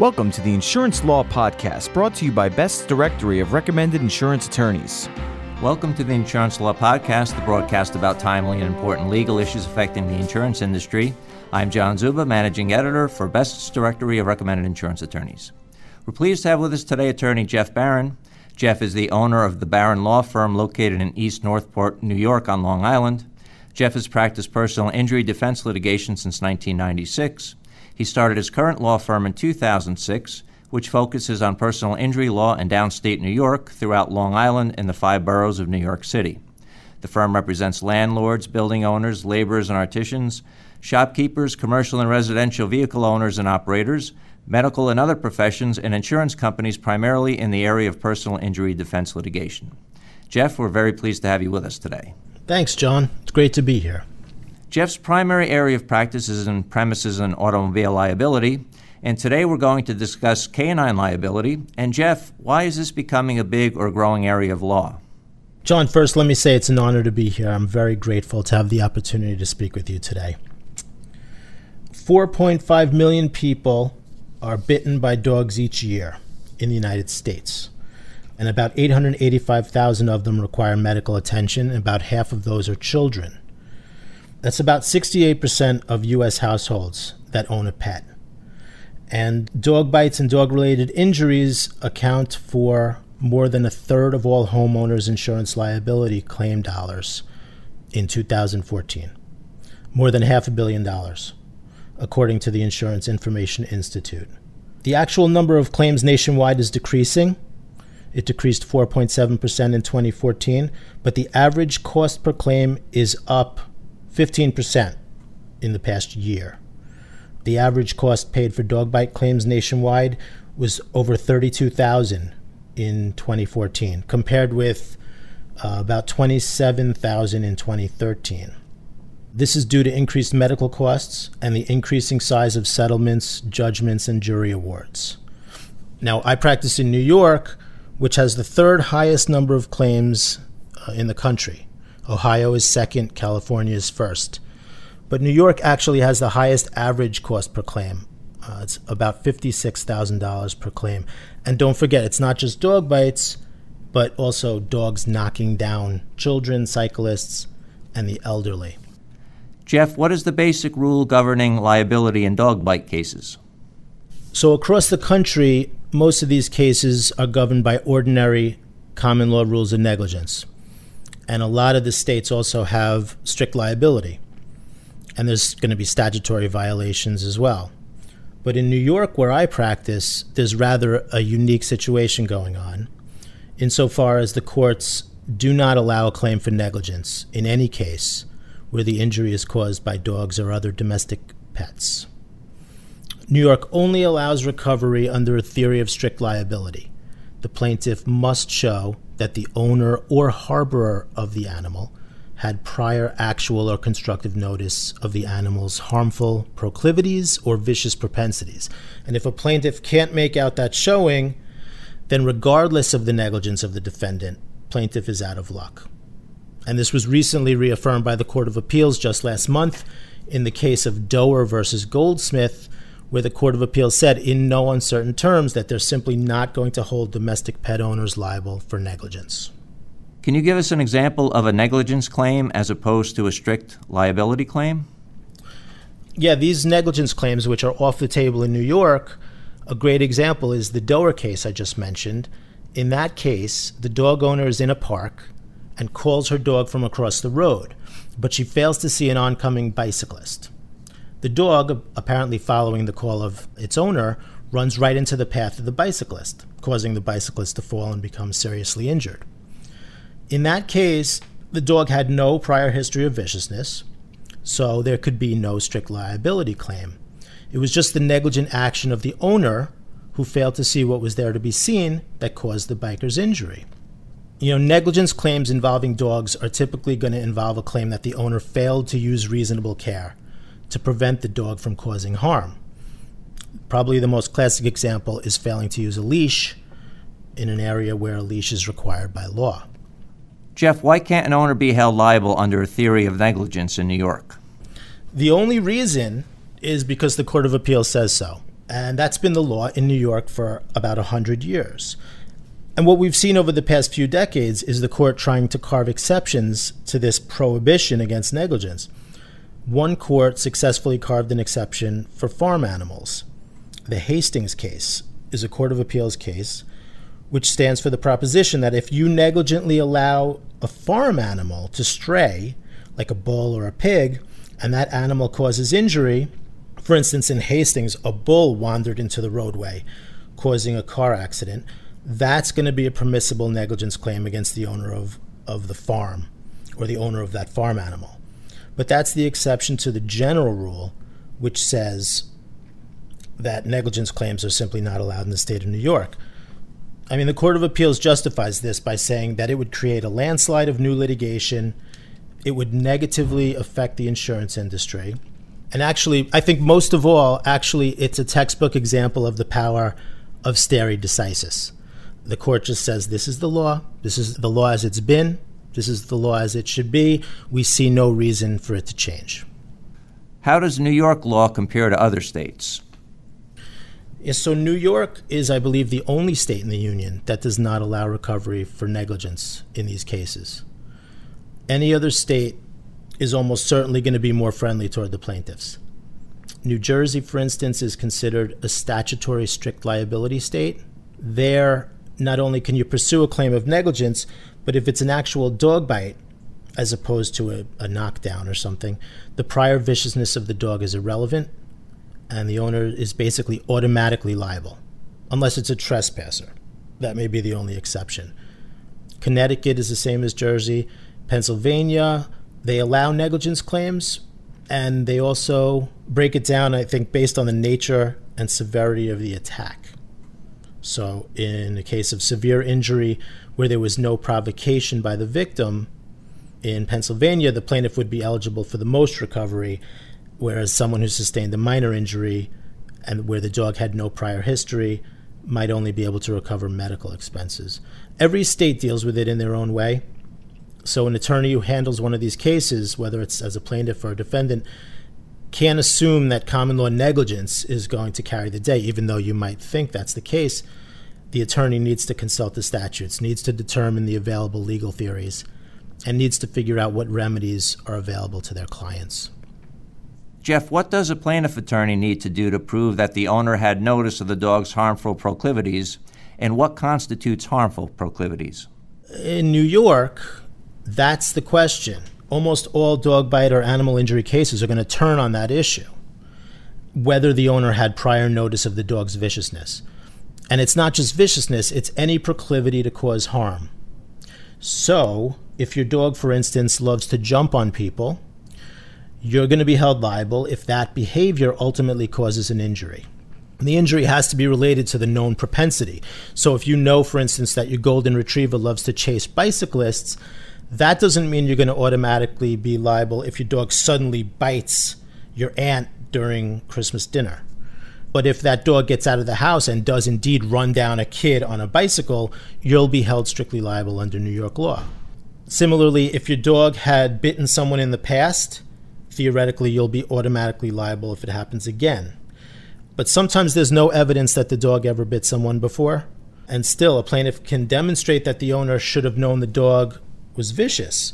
Welcome to the Insurance Law Podcast, brought to you by Best's Directory of Recommended Insurance Attorneys. Welcome to the Insurance Law Podcast, the broadcast about timely and important legal issues affecting the insurance industry. I'm John Czuba, Managing Editor for Best's Directory of Recommended Insurance Attorneys. We're pleased to have with us today attorney Jeff Barron. Jeff is the owner of the Barron Law Firm located in East Northport, New York on Long Island. Jeff has practiced personal injury defense litigation since 1996. He started his current law firm in 2006, which focuses on personal injury law in downstate New York throughout Long Island and the five boroughs of New York City. The firm represents landlords, building owners, laborers and artisans, shopkeepers, commercial and residential vehicle owners and operators, medical and other professions, and insurance companies primarily in the area of personal injury defense litigation. Jeff, we're very pleased to have you with us today. Thanks, John. It's great to be here. Jeff's primary area of practice is in premises and automobile liability, and today we're going to discuss canine liability. And Jeff, why is this becoming a big or growing area of law? John, first, let me say it's an honor to be here. I'm very grateful to have the opportunity to speak with you today. 4.5 million people are bitten by dogs each year in the United States, and about 885,000 of them require medical attention, and about half of those are children. That's about 68% of U.S. households that own a pet. And dog bites and dog related injuries account for more than a third of all homeowners' insurance liability claim dollars in 2014. More than half a billion dollars, according to the Insurance Information Institute. The actual number of claims nationwide is decreasing. It decreased 4.7% in 2014, but the average cost per claim is up 15% in the past year. The average cost paid for dog bite claims nationwide was over 32,000 in 2014 compared with uh, about 27,000 in 2013. This is due to increased medical costs and the increasing size of settlements, judgments, and jury awards. Now, I practice in New York, which has the third highest number of claims uh, in the country. Ohio is second, California is first. But New York actually has the highest average cost per claim. Uh, it's about $56,000 per claim. And don't forget, it's not just dog bites, but also dogs knocking down children, cyclists, and the elderly. Jeff, what is the basic rule governing liability in dog bite cases? So, across the country, most of these cases are governed by ordinary common law rules of negligence and a lot of the states also have strict liability. And there's going to be statutory violations as well. But in New York, where I practice, there's rather a unique situation going on, insofar as the courts do not allow a claim for negligence in any case where the injury is caused by dogs or other domestic pets. New York only allows recovery under a theory of strict liability. The plaintiff must show that the owner or harborer of the animal had prior actual or constructive notice of the animal's harmful proclivities or vicious propensities. And if a plaintiff can't make out that showing, then regardless of the negligence of the defendant, plaintiff is out of luck. And this was recently reaffirmed by the Court of Appeals just last month in the case of Doerr versus Goldsmith, where the Court of Appeals said in no uncertain terms that they're simply not going to hold domestic pet owners liable for negligence. Can you give us an example of a negligence claim as opposed to a strict liability claim? Yeah, these negligence claims, which are off the table in New York, a great example is the Doerr case I just mentioned. In that case, the dog owner is in a park and calls her dog from across the road, but she fails to see an oncoming bicyclist. The dog, apparently following the call of its owner, runs right into the path of the bicyclist, causing the bicyclist to fall and become seriously injured. In that case, the dog had no prior history of viciousness, so there could be no strict liability claim. It was just the negligent action of the owner who failed to see what was there to be seen that caused the biker's injury. You know, negligence claims involving dogs are typically going to involve a claim that the owner failed to use reasonable care to prevent the dog from causing harm. Probably the most classic example is failing to use a leash in an area where a leash is required by law. Jeff, why can't an owner be held liable under a theory of negligence in New York? The only reason is because the Court of Appeals says so. And that's been the law in New York for about 100 years. And what we've seen over the past few decades is the court trying to carve exceptions to this prohibition against negligence. One court successfully carved an exception for farm animals. The Hastings case is a Court of Appeals case which stands for the proposition that if you negligently allow a farm animal to stray, like a bull or a pig, and that animal causes injury, for instance, in Hastings, a bull wandered into the roadway, causing a car accident. That's going to be a permissible negligence claim against the owner of, of the farm or the owner of that farm animal. But that's the exception to the general rule, which says that negligence claims are simply not allowed in the state of New York. I mean, the Court of Appeals justifies this by saying that it would create a landslide of new litigation, it would negatively affect the insurance industry, and actually, I think most of all, actually, it's a textbook example of the power of stare decisis. The court just says this is the law, this is the law as it's been, this is the law as it should be. We see no reason for it to change. How does New York law compare to other states? So New York is, I believe, the only state in the union that does not allow recovery for negligence in these cases. Any other state is almost certainly going to be more friendly toward the plaintiffs. New Jersey, for instance, is considered a statutory strict liability state. There, not only can you pursue a claim of negligence, but if it's an actual dog bite, as opposed to a, a knockdown or something, the prior viciousness of the dog is irrelevant, and the owner is basically automatically liable, unless it's a trespasser. That may be the only exception. Connecticut is the same as Jersey. Pennsylvania, they allow negligence claims and they also break it down, I think, based on the nature and severity of the attack. So, in a case of severe injury where there was no provocation by the victim, in Pennsylvania, the plaintiff would be eligible for the most recovery, whereas someone who sustained a minor injury and where the dog had no prior history might only be able to recover medical expenses. Every state deals with it in their own way. So, an attorney who handles one of these cases, whether it's as a plaintiff or a defendant, can't assume that common law negligence is going to carry the day, even though you might think that's the case. The attorney needs to consult the statutes, needs to determine the available legal theories, and needs to figure out what remedies are available to their clients. Jeff, what does a plaintiff attorney need to do to prove that the owner had notice of the dog's harmful proclivities, and what constitutes harmful proclivities? In New York, that's the question. Almost all dog bite or animal injury cases are going to turn on that issue whether the owner had prior notice of the dog's viciousness. And it's not just viciousness, it's any proclivity to cause harm. So, if your dog, for instance, loves to jump on people, you're going to be held liable if that behavior ultimately causes an injury. And the injury has to be related to the known propensity. So, if you know, for instance, that your golden retriever loves to chase bicyclists, that doesn't mean you're going to automatically be liable if your dog suddenly bites your aunt during Christmas dinner. But if that dog gets out of the house and does indeed run down a kid on a bicycle, you'll be held strictly liable under New York law. Similarly, if your dog had bitten someone in the past, theoretically you'll be automatically liable if it happens again. But sometimes there's no evidence that the dog ever bit someone before, and still a plaintiff can demonstrate that the owner should have known the dog was vicious.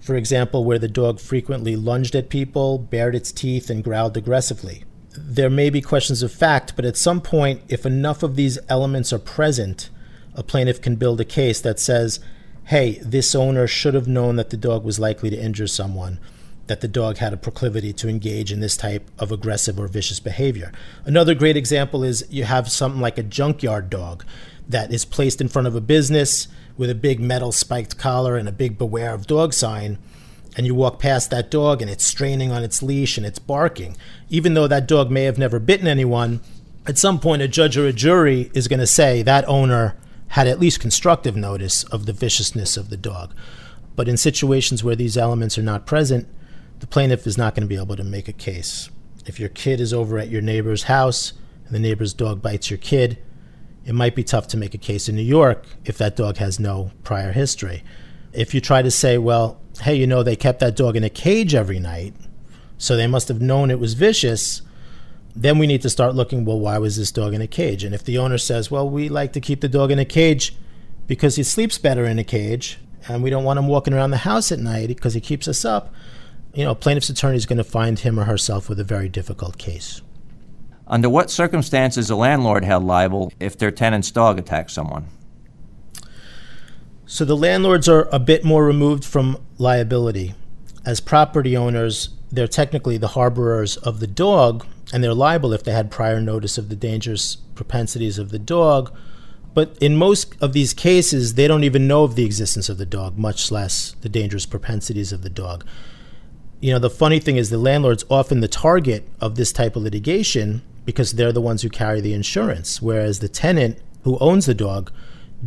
For example, where the dog frequently lunged at people, bared its teeth, and growled aggressively. There may be questions of fact, but at some point, if enough of these elements are present, a plaintiff can build a case that says, hey, this owner should have known that the dog was likely to injure someone, that the dog had a proclivity to engage in this type of aggressive or vicious behavior. Another great example is you have something like a junkyard dog that is placed in front of a business with a big metal spiked collar and a big beware of dog sign and you walk past that dog and it's straining on its leash and it's barking. Even though that dog may have never bitten anyone at some point a judge or a jury is going to say that owner had at least constructive notice of the viciousness of the dog. But in situations where these elements are not present the plaintiff is not going to be able to make a case. If your kid is over at your neighbor's house and the neighbor's dog bites your kid it might be tough to make a case in New York if that dog has no prior history. If you try to say, well, hey, you know, they kept that dog in a cage every night, so they must have known it was vicious, then we need to start looking well, why was this dog in a cage? And if the owner says, well, we like to keep the dog in a cage because he sleeps better in a cage and we don't want him walking around the house at night because he keeps us up, you know, plaintiff's attorney is going to find him or herself with a very difficult case. Under what circumstances is a landlord held liable if their tenant's dog attacks someone? So the landlords are a bit more removed from liability. As property owners, they're technically the harborers of the dog, and they're liable if they had prior notice of the dangerous propensities of the dog. But in most of these cases, they don't even know of the existence of the dog, much less the dangerous propensities of the dog. You know, the funny thing is, the landlord's often the target of this type of litigation because they're the ones who carry the insurance, whereas the tenant who owns the dog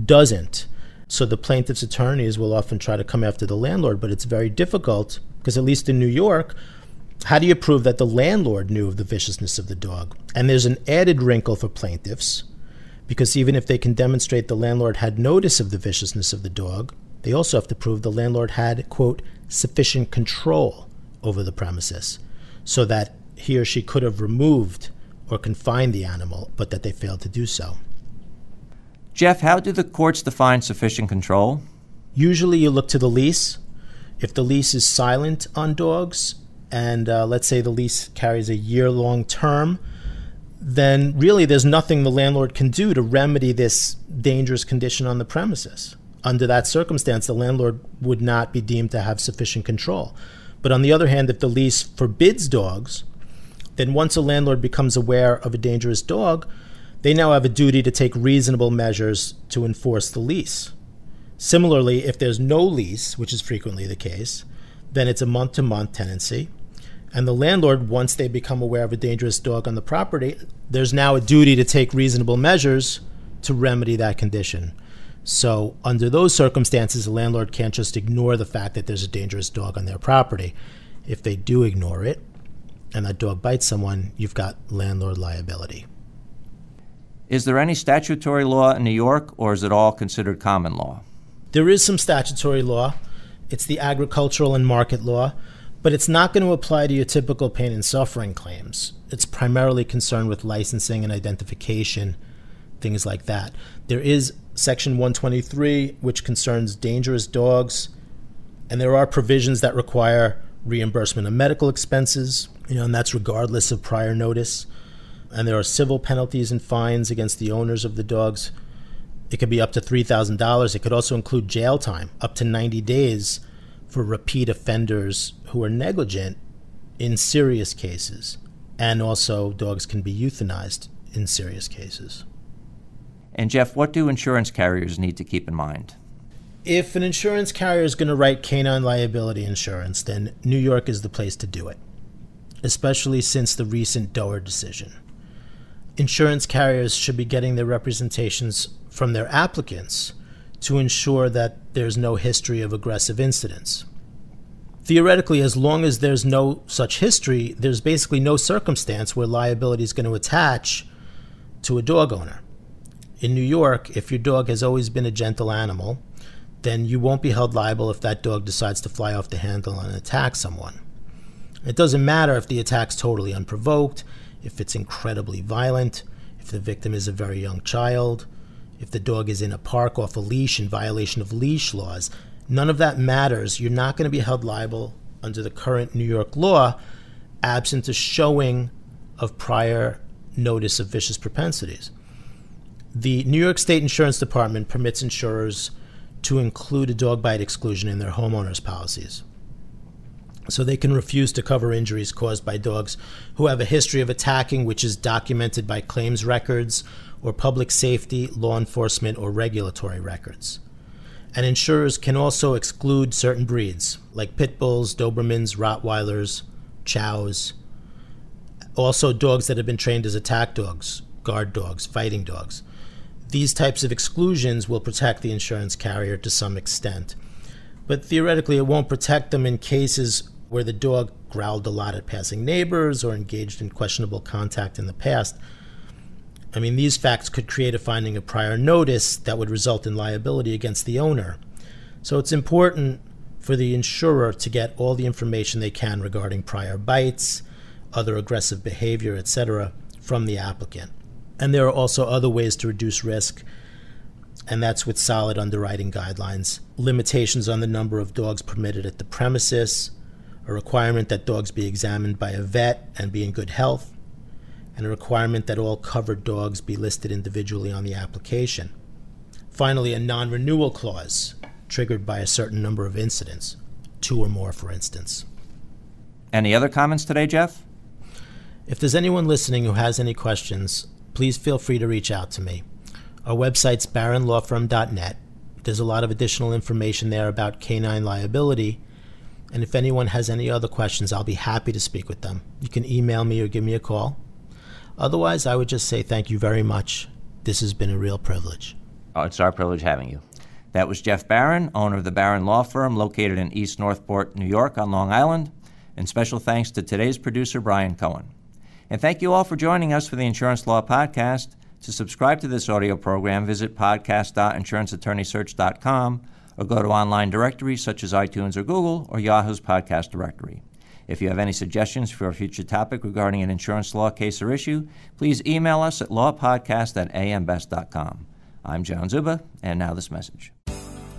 doesn't. So the plaintiff's attorneys will often try to come after the landlord, but it's very difficult because, at least in New York, how do you prove that the landlord knew of the viciousness of the dog? And there's an added wrinkle for plaintiffs because even if they can demonstrate the landlord had notice of the viciousness of the dog, they also have to prove the landlord had, quote, sufficient control over the premises so that he or she could have removed or confined the animal, but that they failed to do so. Jeff, how do the courts define sufficient control? Usually you look to the lease. If the lease is silent on dogs, and uh, let's say the lease carries a year long term, then really there's nothing the landlord can do to remedy this dangerous condition on the premises. Under that circumstance, the landlord would not be deemed to have sufficient control. But on the other hand, if the lease forbids dogs, then once a landlord becomes aware of a dangerous dog, they now have a duty to take reasonable measures to enforce the lease. Similarly, if there's no lease, which is frequently the case, then it's a month to month tenancy. And the landlord, once they become aware of a dangerous dog on the property, there's now a duty to take reasonable measures to remedy that condition. So, under those circumstances, the landlord can't just ignore the fact that there's a dangerous dog on their property. If they do ignore it and that dog bites someone, you've got landlord liability. Is there any statutory law in New York, or is it all considered common law? There is some statutory law. It's the agricultural and market law, but it's not going to apply to your typical pain and suffering claims. It's primarily concerned with licensing and identification, things like that. There is Section 123, which concerns dangerous dogs, and there are provisions that require reimbursement of medical expenses, you know, and that's regardless of prior notice and there are civil penalties and fines against the owners of the dogs. It could be up to $3,000. It could also include jail time, up to 90 days for repeat offenders who are negligent in serious cases. And also, dogs can be euthanized in serious cases. And, Jeff, what do insurance carriers need to keep in mind? If an insurance carrier is going to write canine liability insurance, then New York is the place to do it, especially since the recent Doerr decision insurance carriers should be getting their representations from their applicants to ensure that there's no history of aggressive incidents. Theoretically, as long as there's no such history, there's basically no circumstance where liability is going to attach to a dog owner. In New York, if your dog has always been a gentle animal, then you won't be held liable if that dog decides to fly off the handle and attack someone. It doesn't matter if the attack's totally unprovoked, if it's incredibly violent, if the victim is a very young child, if the dog is in a park off a leash in violation of leash laws. None of that matters. You're not going to be held liable under the current New York law absent a showing of prior notice of vicious propensities. The New York State Insurance Department permits insurers to include a dog bite exclusion in their homeowners policies so they can refuse to cover injuries caused by dogs who have a history of attacking, which is documented by claims records or public safety, law enforcement, or regulatory records. And insurers can also exclude certain breeds, like pit bulls, Dobermans, Rottweilers, Chows. Also, dogs that have been trained as attack dogs, guard dogs, fighting dogs. These types of exclusions will protect the insurance carrier to some extent. But theoretically, it won't protect them in cases where the dog growled a lot at passing neighbors or engaged in questionable contact in the past. I mean, these facts could create a finding of prior notice that would result in liability against the owner. So it's important for the insurer to get all the information they can regarding prior bites, other aggressive behavior, etc., from the applicant. And there are also other ways to reduce risk, and that's with solid underwriting guidelines, limitations on the number of dogs permitted at the premises, a requirement that dogs be examined by a vet and be in good health, and a requirement that all covered dogs be listed individually on the application. Finally, a non renewal clause triggered by a certain number of incidents, two or more, for instance. Any other comments today, Jeff? If there's anyone listening who has any questions, please feel free to reach out to me. Our website's barronlawfirm.net. There's a lot of additional information there about canine liability, and if anyone has any other questions, I'll be happy to speak with them. You can email me or give me a call. Otherwise, I would just say thank you very much. This has been a real privilege. Oh, it's our privilege having you. That was Jeff Barron, owner of the Barron Law Firm located in East Northport, New York on Long Island. And special thanks to today's producer, Brian Cohen. And thank you all for joining us for the Insurance Law Podcast. To subscribe to this audio program, visit podcast.insuranceattorneysearch.com or go to online directories such as iTunes or Google or Yahoo's podcast directory. If you have any suggestions for a future topic regarding an insurance law case or issue, please email us at lawpodcast at ambest.com. I'm John Czuba, and now this message.